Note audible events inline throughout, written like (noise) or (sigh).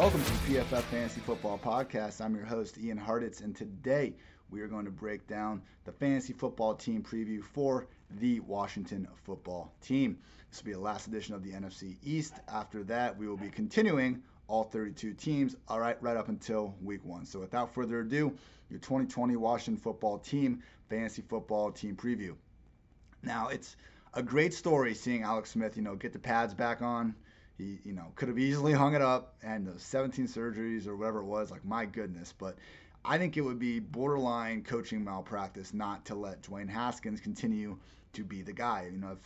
Welcome to the PFF Fantasy Football Podcast. I'm your host, Ian Hartitz, and today we are going to break down the fantasy football team preview for the Washington football team. This will be the last edition of the NFC East. After that, we will be continuing all 32 teams, all right, right up until week one. So without further ado, your 2020 Washington football team fantasy football team preview. Now, it's a great story seeing Alex Smith, you know, get the pads back on. He, you know, could have easily hung it up and the 17 surgeries or whatever it was, like my goodness. But I think it would be borderline coaching malpractice not to let Dwayne Haskins continue to be the guy. You know, if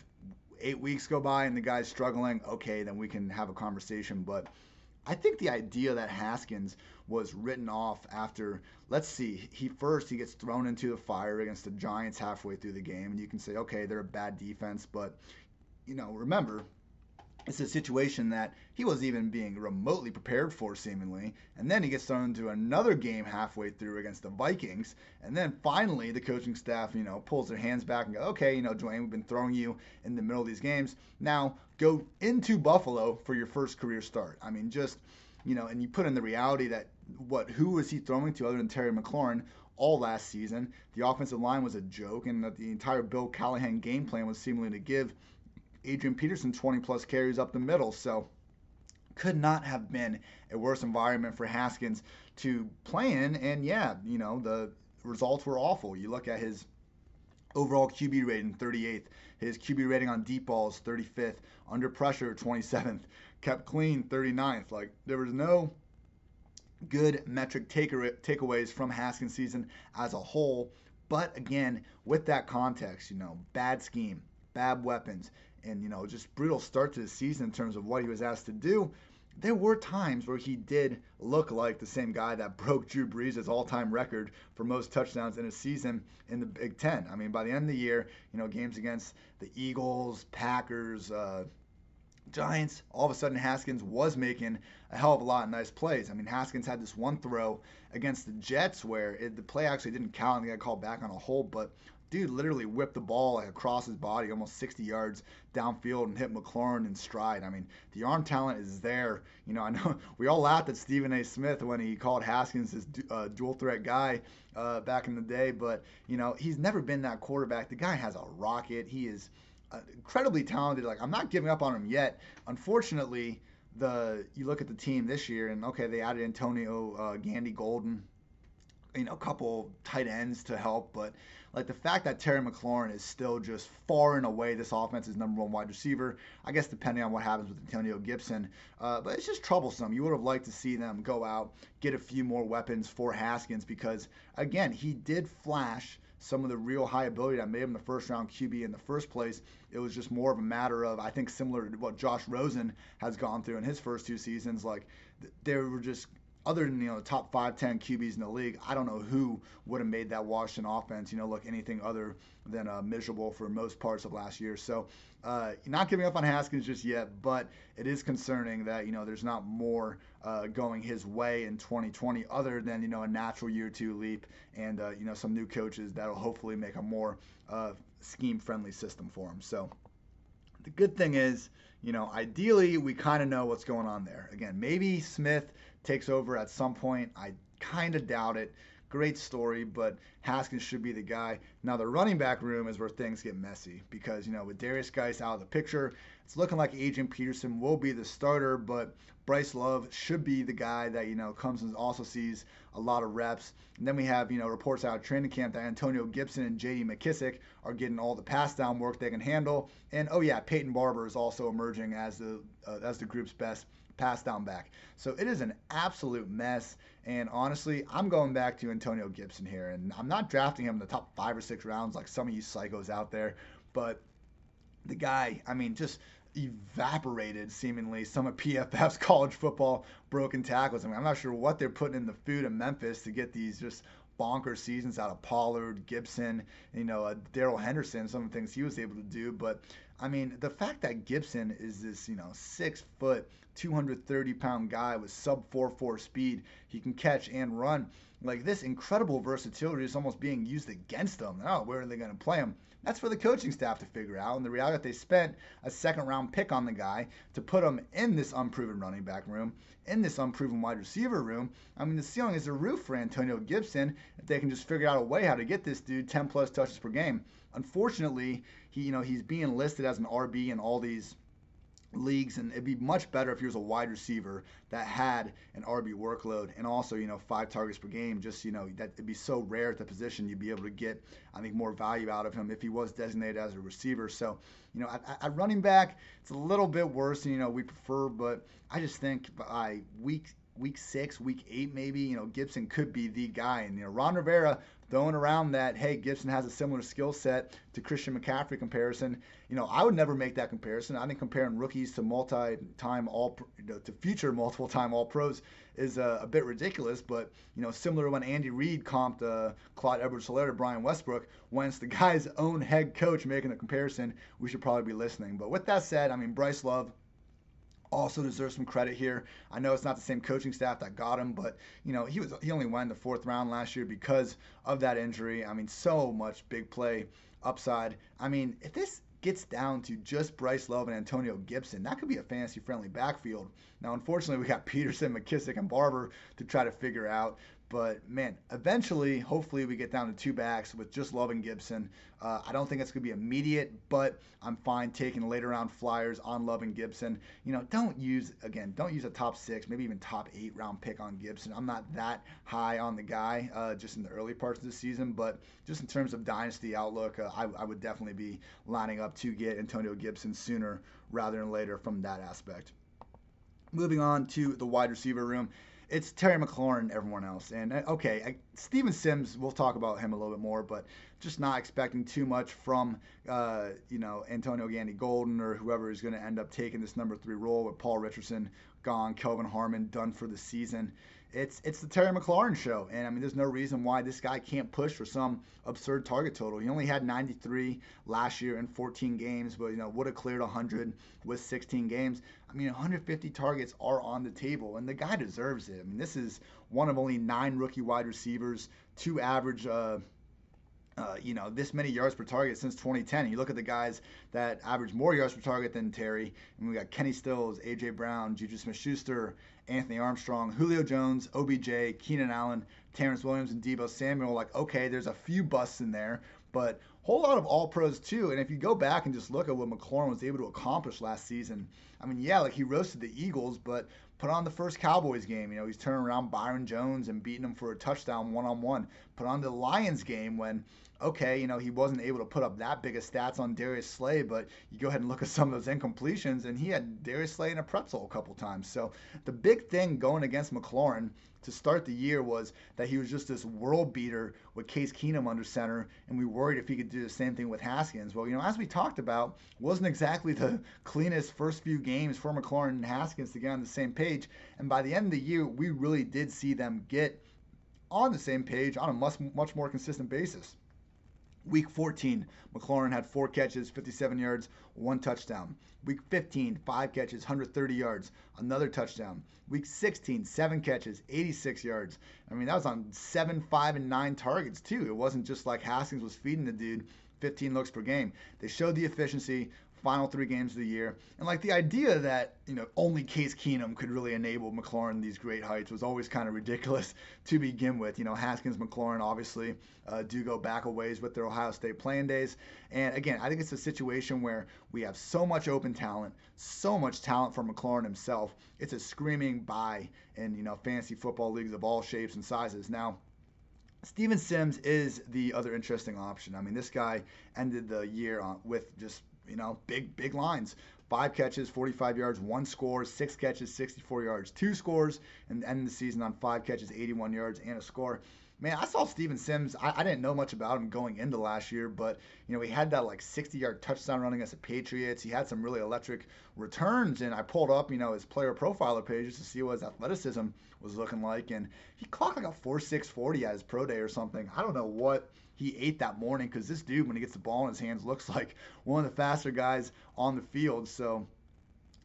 eight weeks go by and the guy's struggling, okay, then we can have a conversation. But I think the idea that Haskins was written off after, let's see, he first he gets thrown into the fire against the Giants halfway through the game, and you can say, okay, they're a bad defense, but you know, remember it's a situation that he wasn't even being remotely prepared for, seemingly. And then he gets thrown into another game halfway through against the Vikings. And then finally, the coaching staff, you know, pulls their hands back and go, okay, you know, Dwayne, we've been throwing you in the middle of these games. Now go into Buffalo for your first career start. I mean, just, you know, and you put in the reality that what, who was he throwing to other than Terry McLaurin? all last season. The offensive line was a joke, and the entire Bill Callahan game plan was seemingly to give Adrian Peterson 20 plus carries up the middle. So could not have been a worse environment for Haskins to play in. And yeah, you know, the results were awful. You look at his overall QB rating, 38th. His QB rating on deep balls, 35th. Under pressure, 27th. Kept clean, 39th. Like, there was no good metric takeaways from Haskins' season as a whole. But again, with that context, you know, bad scheme, bad weapons, and you know just brutal start to the season in terms of what he was asked to do. There were times where he did look like the same guy that (laughs) broke Drew Brees' all-time record for most touchdowns in a season in the Big Ten. I mean, by the end of the year, you know, games against the Eagles, Packers, uh, Giants, all of a sudden Haskins was making a hell of a lot of nice plays. I mean, Haskins had this one throw against the Jets where it, the play actually didn't count and got called back on a hold, but dude literally whipped the ball across his body, almost 60 yards downfield, and hit McLaurin in stride. I mean, the arm talent is there. You know, I know (laughs) we all laughed at Stephen A. Smith when he called Haskins his uh, dual threat guy uh, back in the day, but you know, he's never been that quarterback. The guy has a rocket. He is uh, incredibly talented. Like I'm not giving up on him yet. Unfortunately, the you look at the team this year, and okay, they added Antonio uh, Gandy Golden, you know, a couple tight ends to help, but like the fact that Terry McLaurin is still just far and away this offense's number one wide receiver. I guess depending on what happens with Antonio Gibson, uh, but it's just troublesome. You would have liked to see them go out, get a few more weapons for Haskins because again, he did flash some of the real high ability that made him the first round QB in the first place. It was just more of a matter of, I think, similar to what Josh Rosen has gone through in his first two seasons. Like, they were just other than you know the top five, ten QBs in the league, I don't know who would have made that Washington offense. You know, look anything other than uh, miserable for most parts of last year. So, uh, not giving up on Haskins just yet, but it is concerning that you know there's not more uh, going his way in 2020 other than you know a natural year two leap and uh, you know some new coaches that'll hopefully make a more uh, scheme friendly system for him. So The good thing is, you know, ideally we kind of know what's going on there. Again, maybe Smith takes over at some point. I kind of doubt it. Great story, but Haskins should be the guy. Now the running back room is where things get messy because you know with Darius Guice out of the picture, it's looking like Adrian Peterson will be the starter, but Bryce Love should be the guy that you know comes and also sees a lot of reps. And then we have you know reports out of training camp that Antonio Gibson and J.D. McKissic are getting all the pass down work they can handle. And oh yeah, Peyton Barber is also emerging as the uh, as the group's best pass down back. So it is an absolute mess. And honestly, I'm going back to Antonio Gibson here. And I'm not drafting him in the top five or six rounds like some of you psychos out there. But the guy, I mean, just evaporated seemingly some of PFF's (laughs) college football broken tackles. I mean, I'm not sure what they're putting in the food in Memphis to get these just bonker seasons out of Pollard, Gibson, you know, uh, Darrell Henderson, some of the things he was able to do. But I mean, the fact that Gibson is this, you know, six foot, 230 pound guy with sub 4.4 speed, he can catch and run. Like this incredible versatility is almost being used against them. Oh, where are they going to play him? That's for the coaching staff to figure out. And the reality that they spent a second round pick on the guy to put him in this unproven running back room, in this unproven wide receiver room. I mean, the ceiling is the roof for Antonio Gibson if they can just figure out a way how to get this dude 10 plus touches per game. Unfortunately, he you know he's being listed as an RB in all these leagues and it'd be much better if he was a wide receiver that had an RB workload and also you know five targets per game. Just you know that it'd be so rare at the position you'd be able to get I think more value out of him if he was designated as a receiver. So you know at, at running back it's a little bit worse than you know we prefer but I just think by week week six, week eight, maybe, you know, Gibson could be the guy. And, you know, Ron Rivera throwing around that, hey, Gibson has a similar skill set to Christian McCaffrey comparison. You know, I would never make that comparison. I think comparing rookies to multi-time all you know, to future multiple-time All Pros is uh, a bit ridiculous. But you know, similar to when Andy Reid comped uh, Clyde Edwards-Helaire to Brian Westbrook, it's the guy's own head coach making the comparison, we should probably be listening. But with that said, I mean, Bryce Love also deserves some credit here. I know it's not the same coaching staff that got him, but you know he was he only went the fourth round last year because of that injury. I mean, so much big play upside. I mean, if this gets down to just Bryce Love and Antonio Gibson, that could be a fantasy friendly backfield. Now, unfortunately, we got (laughs) Peterson, McKissic, and Barber to try to figure out. But man, eventually, hopefully, we get down to two backs with just Love and Gibson. Uh, I don't think it's going to be immediate, but I'm fine taking later round flyers on Love and Gibson. You know, don't use, again, don't use a top six, maybe even top eight round pick on Gibson. I'm not that high on the guy uh, just in the early parts of the season, but just in terms of dynasty outlook, uh, I, I would definitely be lining up to get Antonio Gibson sooner rather than later from that aspect. Moving on to the wide receiver room it's Terry McLaurin everyone else. And uh, okay, I, Steven Sims, we'll talk about him a little bit more, but just not expecting too much from uh, you know Antonio Gandy Golden or whoever is going to end up taking this number three role with Paul Richardson gone, Kelvin Harmon done for the season it's it's the Terry McLaurin show, and I mean, there's no reason why this guy can't push for some absurd target total. He only had 93 last year in 14 games, but you know would have cleared 100 with 16 games. I mean, 150 targets are on the table, and the guy deserves it. I mean, this is one of only nine rookie wide receivers to average. Uh, uh, you know, this many yards per target since 2010. You look at the guys that average more yards per target than Terry, and we got Kenny Stills, A.J. Brown, Juju Smith-Schuster, Anthony Armstrong, Julio Jones, OBJ, Keenan Allen, Terrance Williams, and Deebo Samuel. Like, okay, there's a few busts in there, but whole lot of all pros too. And if you go back and just look at what McLaurin was able to accomplish last season, I mean, yeah, like he roasted the Eagles, but put on the first Cowboys game. You know, he's turning around Byron Jones and beating him for a touchdown one on one. Put on the Lions game when okay, you know, he wasn't able to put up that big of stats on Darius Slay, but you go ahead and look at some of those incompletions, and he had Darius Slay in a pretzel a couple times. So the big thing going against McLaurin to start the year was that he was just this world beater with Case Keenum under center, and we worried if he could do the same thing with Haskins. Well, you know, as we talked about, wasn't exactly the (laughs) cleanest first few games for McLaurin and Haskins to get on the same page. And by the end of the year, we really did see them get on the same page on a much much more consistent basis. Week 14, McLaurin had four catches, 57 yards, one touchdown. Week 15, five catches, 130 yards, another touchdown. Week 16, seven catches, 86 yards. I mean, that was on seven, five, and nine targets, too. It wasn't just like Haskins was feeding the dude 15 looks per game. They showed the efficiency final three games of the year. And like the idea that, you know, only Case Keenum could really enable McLaurin these great heights was always kind of ridiculous (laughs) to begin with. You know, Haskins, McLaurin obviously uh, do go back a ways with their Ohio State playing days. And again, I think it's a situation where we have so much open talent, so much talent from McLaurin himself. It's a screaming buy in, you know, fantasy football leagues of all shapes and sizes. Now, Steven Sims is the other interesting option. I mean, this guy ended the year on, with just you know big big lines. Five catches, 45 yards, one score, six catches, 64 yards, two scores, and ended the season on five catches, 81 yards, and a score man, I saw Steven Sims. I, I, didn't know much about him going into last year, but you know he had that like 60-yard touchdown running against the Patriots. He had some really electric returns, and I pulled up you know his player profiler page just to see what his athleticism was looking like, and he clocked like a 4.640 at his pro day or something. I don't know what he ate that morning because this dude, when he gets the ball in his hands, looks like one of the faster guys on the field. So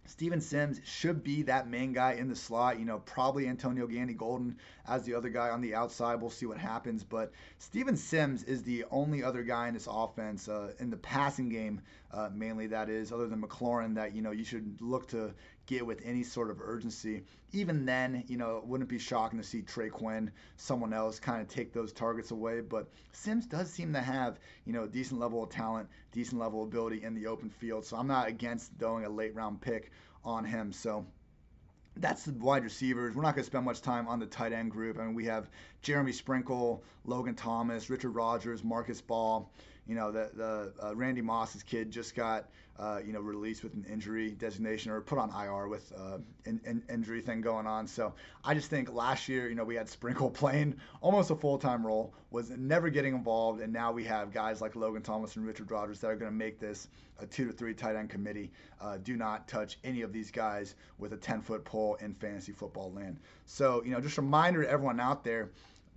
Steven Sims should be that main guy in the slot. You know, probably Antonio Gandy Golden as the other guy on the outside. We'll see what happens. But Steven Sims is the only other guy in this offense uh, in the passing game, uh, mainly that is, other than McLaurin, that you know you should look to get with any sort of urgency. Even then, you know, it wouldn't be shocking to see Trey Quinn, someone else, kind of take those targets away. But Sims does seem to have, you know, decent level of talent, decent level of ability in the open field. So I'm not against throwing a late round pick on him. So that's the wide receivers. We're not going to spend much time on the tight end group. I mean, we have Jeremy Sprinkle, Logan Thomas, Richard Rodgers, Marcus Baugh. You know, the the uh, Randy Moss's kid just got uh, you know released with an injury designation or put on IR with uh, an, an, injury thing going on. So I just think last year, you know, we had Sprinkle (laughs) playing almost a full time role, was never getting involved, and now we have guys like Logan Thomas and Richard Rodgers that are going to make this a two to three tight end committee. Uh, do not touch any of these guys with a 10 foot pole in fantasy football land. So you know, just a reminder to everyone out there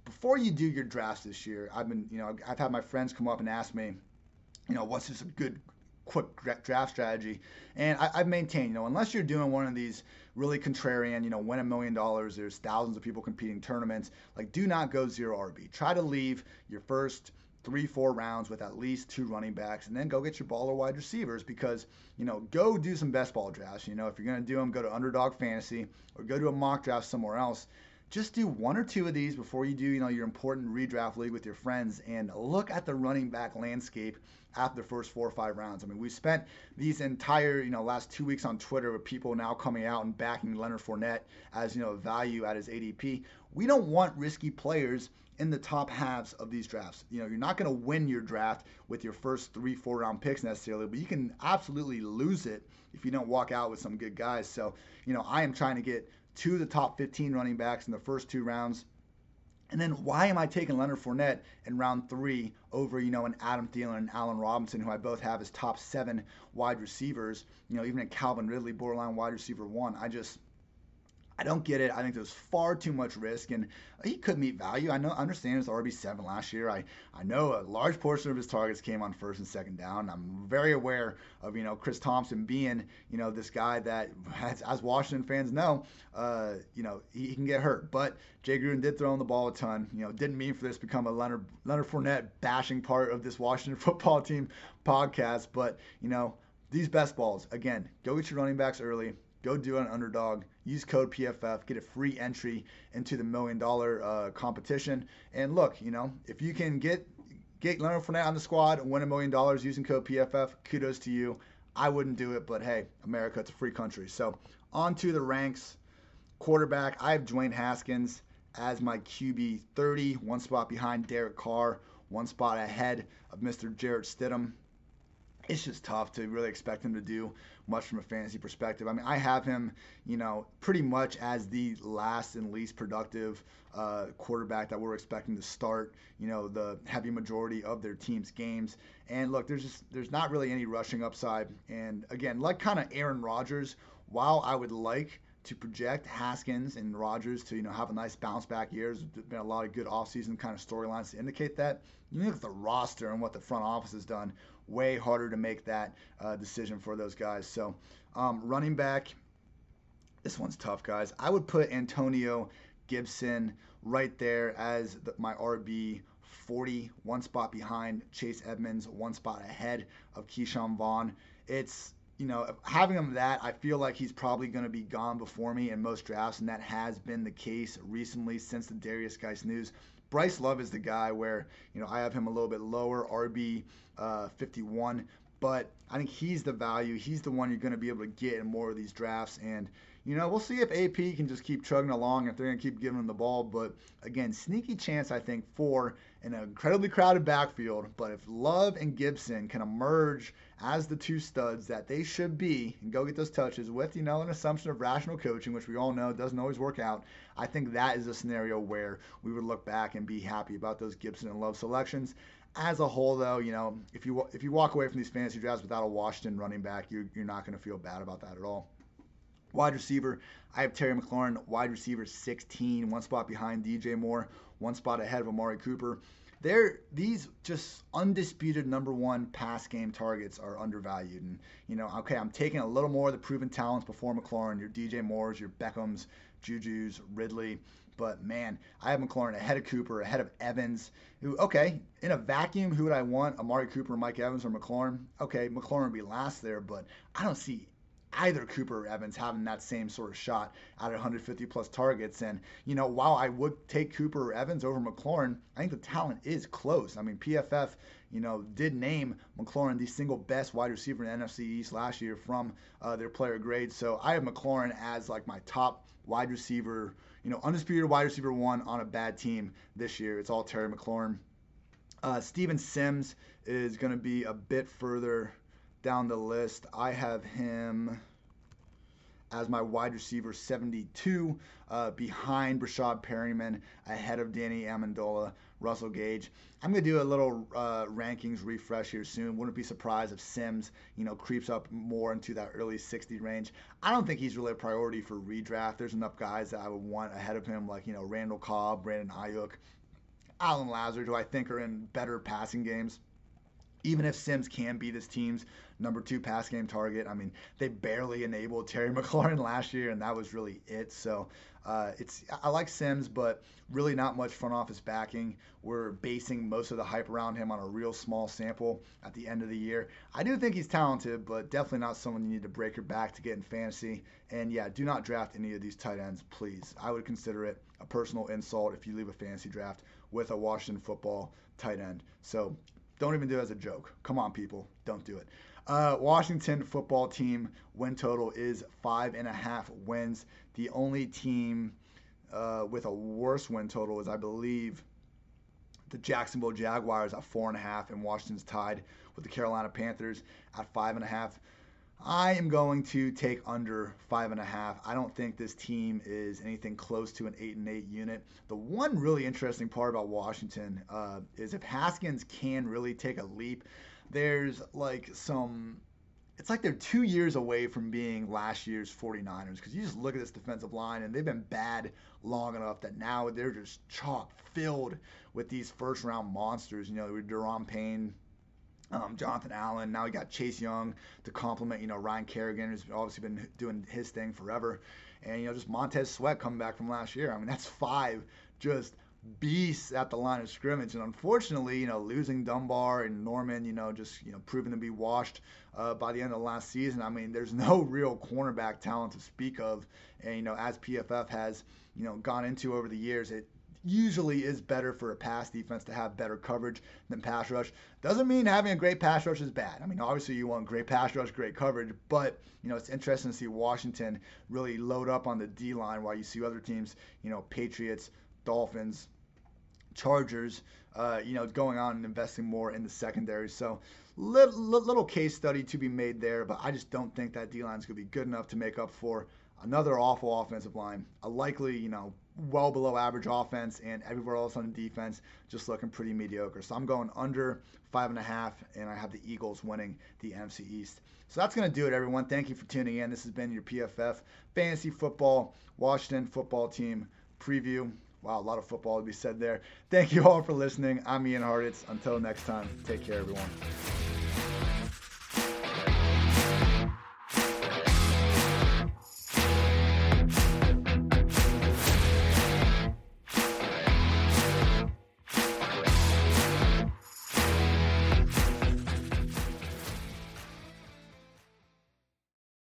before you do your drafts this year, I've been, you know, I've had my friends come up and ask me, you know, what's just a good quick draft strategy. And I, have maintained, you know, unless you're doing one of these really contrarian, you know, win a million dollars, there's thousands of people competing tournaments, like do not go zero RB. Try to leave your first three, four rounds with at least two running backs, and then go get your baller wide receivers because, you know, go do some best ball drafts. You know, if you're going to do them, go to Underdog Fantasy or go to a mock draft somewhere else just do one or two of these before you do, you know, your important redraft league with your friends and look at the running back landscape after the first four or five rounds. I mean, we spent these entire, you know, last two weeks on Twitter with people now coming out and backing Leonard Fournette as, you know, value at his ADP. We don't want risky players in the top halves of these drafts. You know, you're not going to win your draft with your first three, four round picks necessarily, but you can absolutely lose it if you don't walk out with some good guys. So, you know, I am trying to get of the top 15 running backs in the first two rounds. And then why am I taking Leonard Fournette in round three over, you know, an Adam Thielen and Allen Robinson, who I both have as top seven wide receivers, you know, even a Calvin Ridley, borderline wide receiver one. I just I don't get it. I think there's far too much risk, and he could meet value. I know, I understand his RB seven last year. I, I know a large portion of his targets came on first and second down. I'm very aware of you know Chris Thompson being you know this guy that, (laughs) as, as Washington fans know, uh, you know he, he, can get hurt. But Jay Gruden did throw in the ball a ton. You know, didn't mean for this to become a Leonard Leonard Fournette bashing part of this Washington (laughs) football team podcast. But you know these best balls again. Go get your running backs early Go do an underdog. Use code PFF. Get a free entry into the million dollar uh, competition. And look, you know, if you can get get Leonard Fournette on the squad and win a million dollars using code PFF, kudos to you. I wouldn't do it, but hey, America, it's a free country. So on to the ranks. Quarterback, I have Dwayne Haskins as my QB 30, one spot behind Derek Carr, one spot ahead of Mr. Jarrett Stidham it's just tough to really expect him to do much from a fantasy perspective. I mean, I have him, you know, pretty much as the last and least productive uh, quarterback that we're expecting to start, you know, the heavy majority of their team's games. And look, there's just there's not really any rushing upside. And again, like kind of Aaron Rodgers, while I would like to project Haskins and Rodgers to you know have a nice bounce back year. There's been a lot of good offseason kind of storylines to indicate that. You look at the roster and what the front office has done. Way harder to make that uh, decision for those guys. So um, running back, this one's tough, guys. I would put Antonio Gibson right there as the, my RB 40, one spot behind Chase Edmonds, one spot ahead of Ke'Shawn Vaughn. it's you know, having him that, I feel like he's probably going to be gone before me in most drafts, and that has been the case recently since the Darius Guice news. Bryce Love is the guy where, you know, I have him a little bit lower, RB uh, 51, but I think he's the value. He's the one you're going to be able to get in more of these drafts. And, you know, we'll see if AP can just keep chugging along if they're going to keep giving him the ball. But again, sneaky chance, I think, for an incredibly crowded backfield. But if Love and Gibson can emerge as the two studs that they should be and go get those touches with, you know, an assumption of rational coaching, which we all know doesn't always work out, I think that is a scenario where we would look back and be happy about those Gibson and Love selections. As a whole, though, you know, if you if you walk away from these fantasy drafts without a Washington running back, you're, you're not going to feel bad about that at all. Wide receiver, I have Terry McLaurin, wide receiver 16, one spot behind DJ Moore, one spot ahead of Amari Cooper they're these just undisputed number one pass game targets are undervalued. And you know, okay, I'm taking a little more of the proven talents before McLaurin, your DJ Moores, your Beckhams, Juju's, Ridley. But man, I have McLaurin ahead of Cooper, ahead of Evans. Who, okay, in a vacuum, who would I want? Amari Cooper, Mike Evans, or McLaurin? Okay, McLaurin would be last there, but I don't see either Cooper or Evans having that same sort of shot at 150 plus targets. And, you know, while I would take Cooper or Evans over McLaurin, I think the talent is close. I mean, PFF, you know, did name McLaurin the single best wide receiver in NFC East last year from uh, their player grade. So I have McLaurin as like my top wide receiver, you know, undisputed wide receiver one on a bad team this year. It's all Terry McLaurin. Uh, Steven Sims is going to be a bit further down the list, I have him as my wide receiver 72, uh, behind Breshad Perriman, ahead of Danny Amendola, Russell Gage. I'm going to do a little uh, rankings refresh here soon. Wouldn't be surprised if Sims, you know, creeps up more into that early 60 range. I don't think he's really a priority for redraft. There's enough guys that I would want ahead of him, like, you know, Randall Cobb, Brandon Aiyuk, Allen Lazard, who I think are in better passing games even if Sims can be this team's number two pass game target, I mean, they barely enabled Terry (laughs) McLaurin last year, and that was really it. So uh, it's I like Sims, but really not much front office backing. We're basing most of the hype around him on a real small sample at the end of the year. I do think he's talented, but definitely not someone you need to break your back to get in fantasy. And yeah, do not draft any of these tight ends, please. I would consider it a personal insult if you leave a fantasy draft with a Washington football tight end. So don't even do it as a joke. Come on, people. Don't do it. Uh, Washington football team win total is five and a half wins. The only team uh, with a worse win total is, I believe, the Jacksonville Jaguars at four and a half, and Washington's tied with the Carolina Panthers at five and a half. I am going to take under five and a half. I don't think this team is anything close to an eight and eight unit. The one really interesting part about Washington uh, is if Haskins can really take a leap, there's like some. It's like they're two years away from being last year's 49ers because you just look at this defensive line and they've been bad long enough that now they're just chock filled with these first round monsters. You know, Da'Ron Payne, um, Jonathan Allen. Now we got Chase Young to complement, you know, Ryan Kerrigan, who's obviously been doing his thing forever. And, you know, just Montez Sweat coming back from last year. I mean, that's five just beasts at the line of scrimmage. And unfortunately, you know, losing Dunbar and Norman, you know, just, you know, proven to be washed uh, by the end of the last season. I mean, there's (laughs) no real cornerback talent to speak of. And, you know, as PFF has, you know, gone into over the years, it usually is better for a pass defense to have better coverage than pass rush. Doesn't mean having a great pass rush is bad. I mean, obviously you want great pass rush, great coverage, but you know it's interesting to see Washington really load up on the D line while you see other teams, you know, Patriots, Dolphins, Chargers, uh, you know, going on and investing more in the secondary. So little, little case study to be made there, but I just don't think that D line is going to be good enough to make up for another awful offensive line, a likely, you know, well below average offense, and everywhere else on defense just looking pretty mediocre. So I'm going under five and a half, and I have the Eagles winning the NFC East. So that's going to do it, everyone. Thank you for tuning in. This has been your PFF Fantasy Football Washington Football Team preview. Wow, a lot of football to be said there. Thank you all for listening. I'm Ian Hartitz. Until next time, take care, everyone.